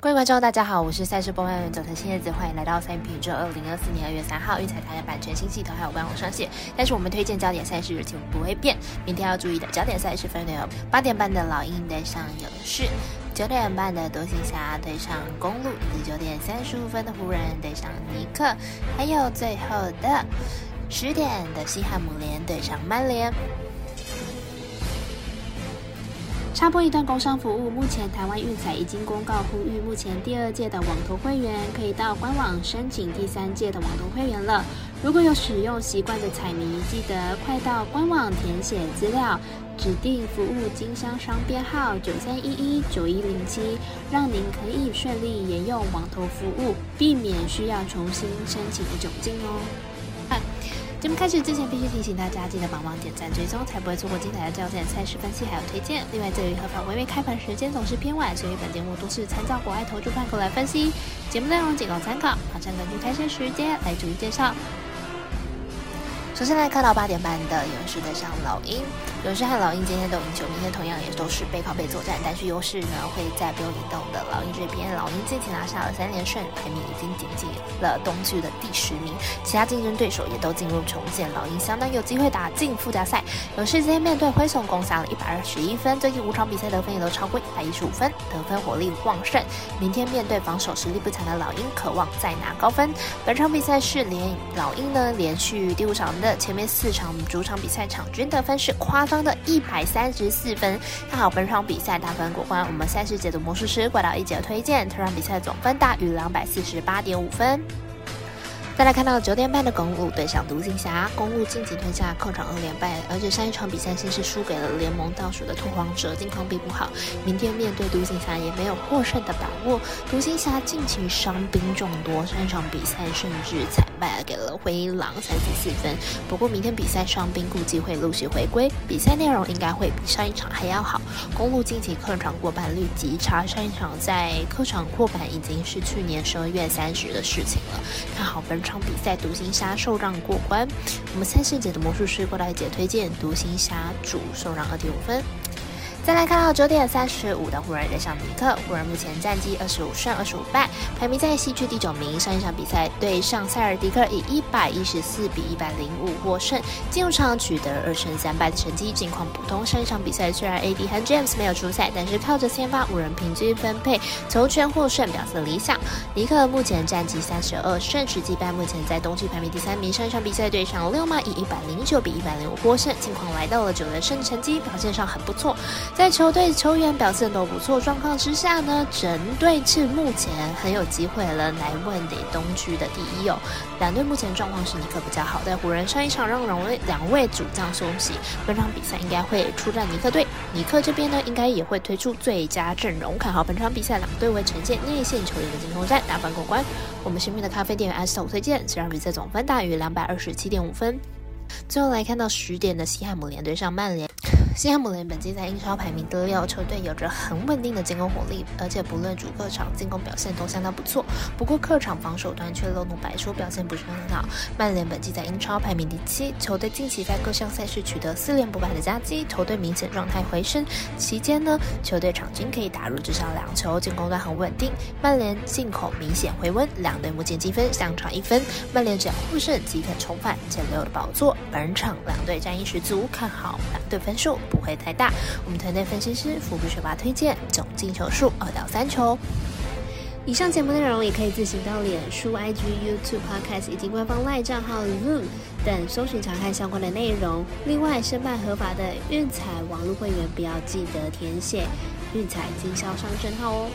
各位观众，大家好，我是赛事播报员佐藤新叶子，欢迎来到赛品宇二零二四年二月三号运彩台的版全新系统还有官网上线。但是我们推荐焦点赛事日期不会变，明天要注意的焦点赛事分别有八点半的老鹰对上勇士，九点半的独行侠对上公路，以及九点三十五分的湖人对上尼克，还有最后的十点的西汉姆联对上曼联。插播一段工商服务，目前台湾运彩已经公告呼吁，目前第二届的网投会员可以到官网申请第三届的网投会员了。如果有使用习惯的彩迷，记得快到官网填写资料，指定服务经销商编号九三一一九一零七，让您可以顺利沿用网投服务，避免需要重新申请窘境哦。节目开始之前，必须提醒大家记得帮忙点赞、追踪，才不会错过精彩的焦点赛事分析还有推荐。另外，这里合法微微开盘时间总是偏晚，所以本节目都是参照国外投注盘口来分析。节目内容仅供参考，马上根据开赛时间来逐一介绍。首先来看到八点半的勇士对上老鹰，勇士和老鹰今天都赢球，明天同样也都是背靠背作战，但是优势呢会在不用移动的老鹰这边。老鹰近期拿下了三连胜，排名已经顶进了东区的第十名，其他竞争对手也都进入重建，老鹰相当有机会打进附加赛。勇士今天面对灰熊攻下了一百二十一分，最近五场比赛得分也都超过一百一十五分，得分火力旺盛。明天面对防守实力不强的老鹰，渴望再拿高分。本场比赛是连老鹰呢连续第五场的。前面四场主场比赛场均得分是夸张的一百三十四分，看好本场比赛打分过关。我们赛事解读魔术师怪盗一姐推荐，特场比赛总分大于两百四十八点五分。再来看到九点半的公路对上独行侠，公路晋级吞下客场二连败，而且上一场比赛先是输给了联盟倒数的拓荒者，近况并不好。明天面对独行侠也没有获胜的把握。独行侠近期伤兵众多，上一场比赛甚至惨败给了灰狼三十四分。不过明天比赛伤兵估计会陆续回归，比赛内容应该会比上一场还要好。公路近期客场过半率极差，上一场在客场过半已经是去年十二月三十的事情了。看好本。场比赛独行侠受让过关，我们三世节的魔术师过来姐推荐独行侠主受让二点五分。再来看到九点三十五的湖人对上尼克，湖人目前战绩二十五胜二十五败，排名在西区第九名。上一场比赛对上塞尔迪克以一百一十四比一百零五获胜，进入场取得二胜三败的成绩，近况普通。上一场比赛虽然 AD 和 James 没有出赛，但是靠着先发五人平均分配球权获胜，表现理想。尼克目前战绩三十二胜十击败，目前在东区排名第三名。上一场比赛对上六马以一百零九比一百零五获胜，近况来到了九连胜成绩，表现上很不错。在球队球员表现都不错状况之下呢，整队是目前很有机会了来问鼎东区的第一哦。两队目前状况是尼克比较好，但湖人上一场让两位两位主将休息，本场比赛应该会出战尼克队。尼克这边呢，应该也会推出最佳阵容。看好本场比赛两队会呈现内线球员的进攻战，打分过关。我们身边的咖啡店员 S 头推荐，这场比赛总分大于两百二十七点五分。最后来看到十点的西汉姆联对上曼联。西汉姆联本季在英超排名第六，球队有着很稳定的进攻火力，而且不论主客场进攻表现都相当不错。不过客场防守端却漏洞百出，表现不是很好。曼联本季在英超排名第七，球队近期在各项赛事取得四连不败的佳绩，球队明显状态回升。期间呢，球队场均可以打入至少两球，进攻端很稳定。曼联进口明显回温，两队目前积分相差一分，曼联只要获胜即可重返前六的宝座。本场两队战意十足，看好两队分数。不会太大。我们团队分析师福布学霸推荐总进球数二到三球。以上节目内容也可以自行到脸书、IG、YouTube、Podcast 以及官方赖账号 Zoom 等搜寻查看相关的内容。另外，申办合法的运彩网络会员，不要记得填写运彩经销商证号哦。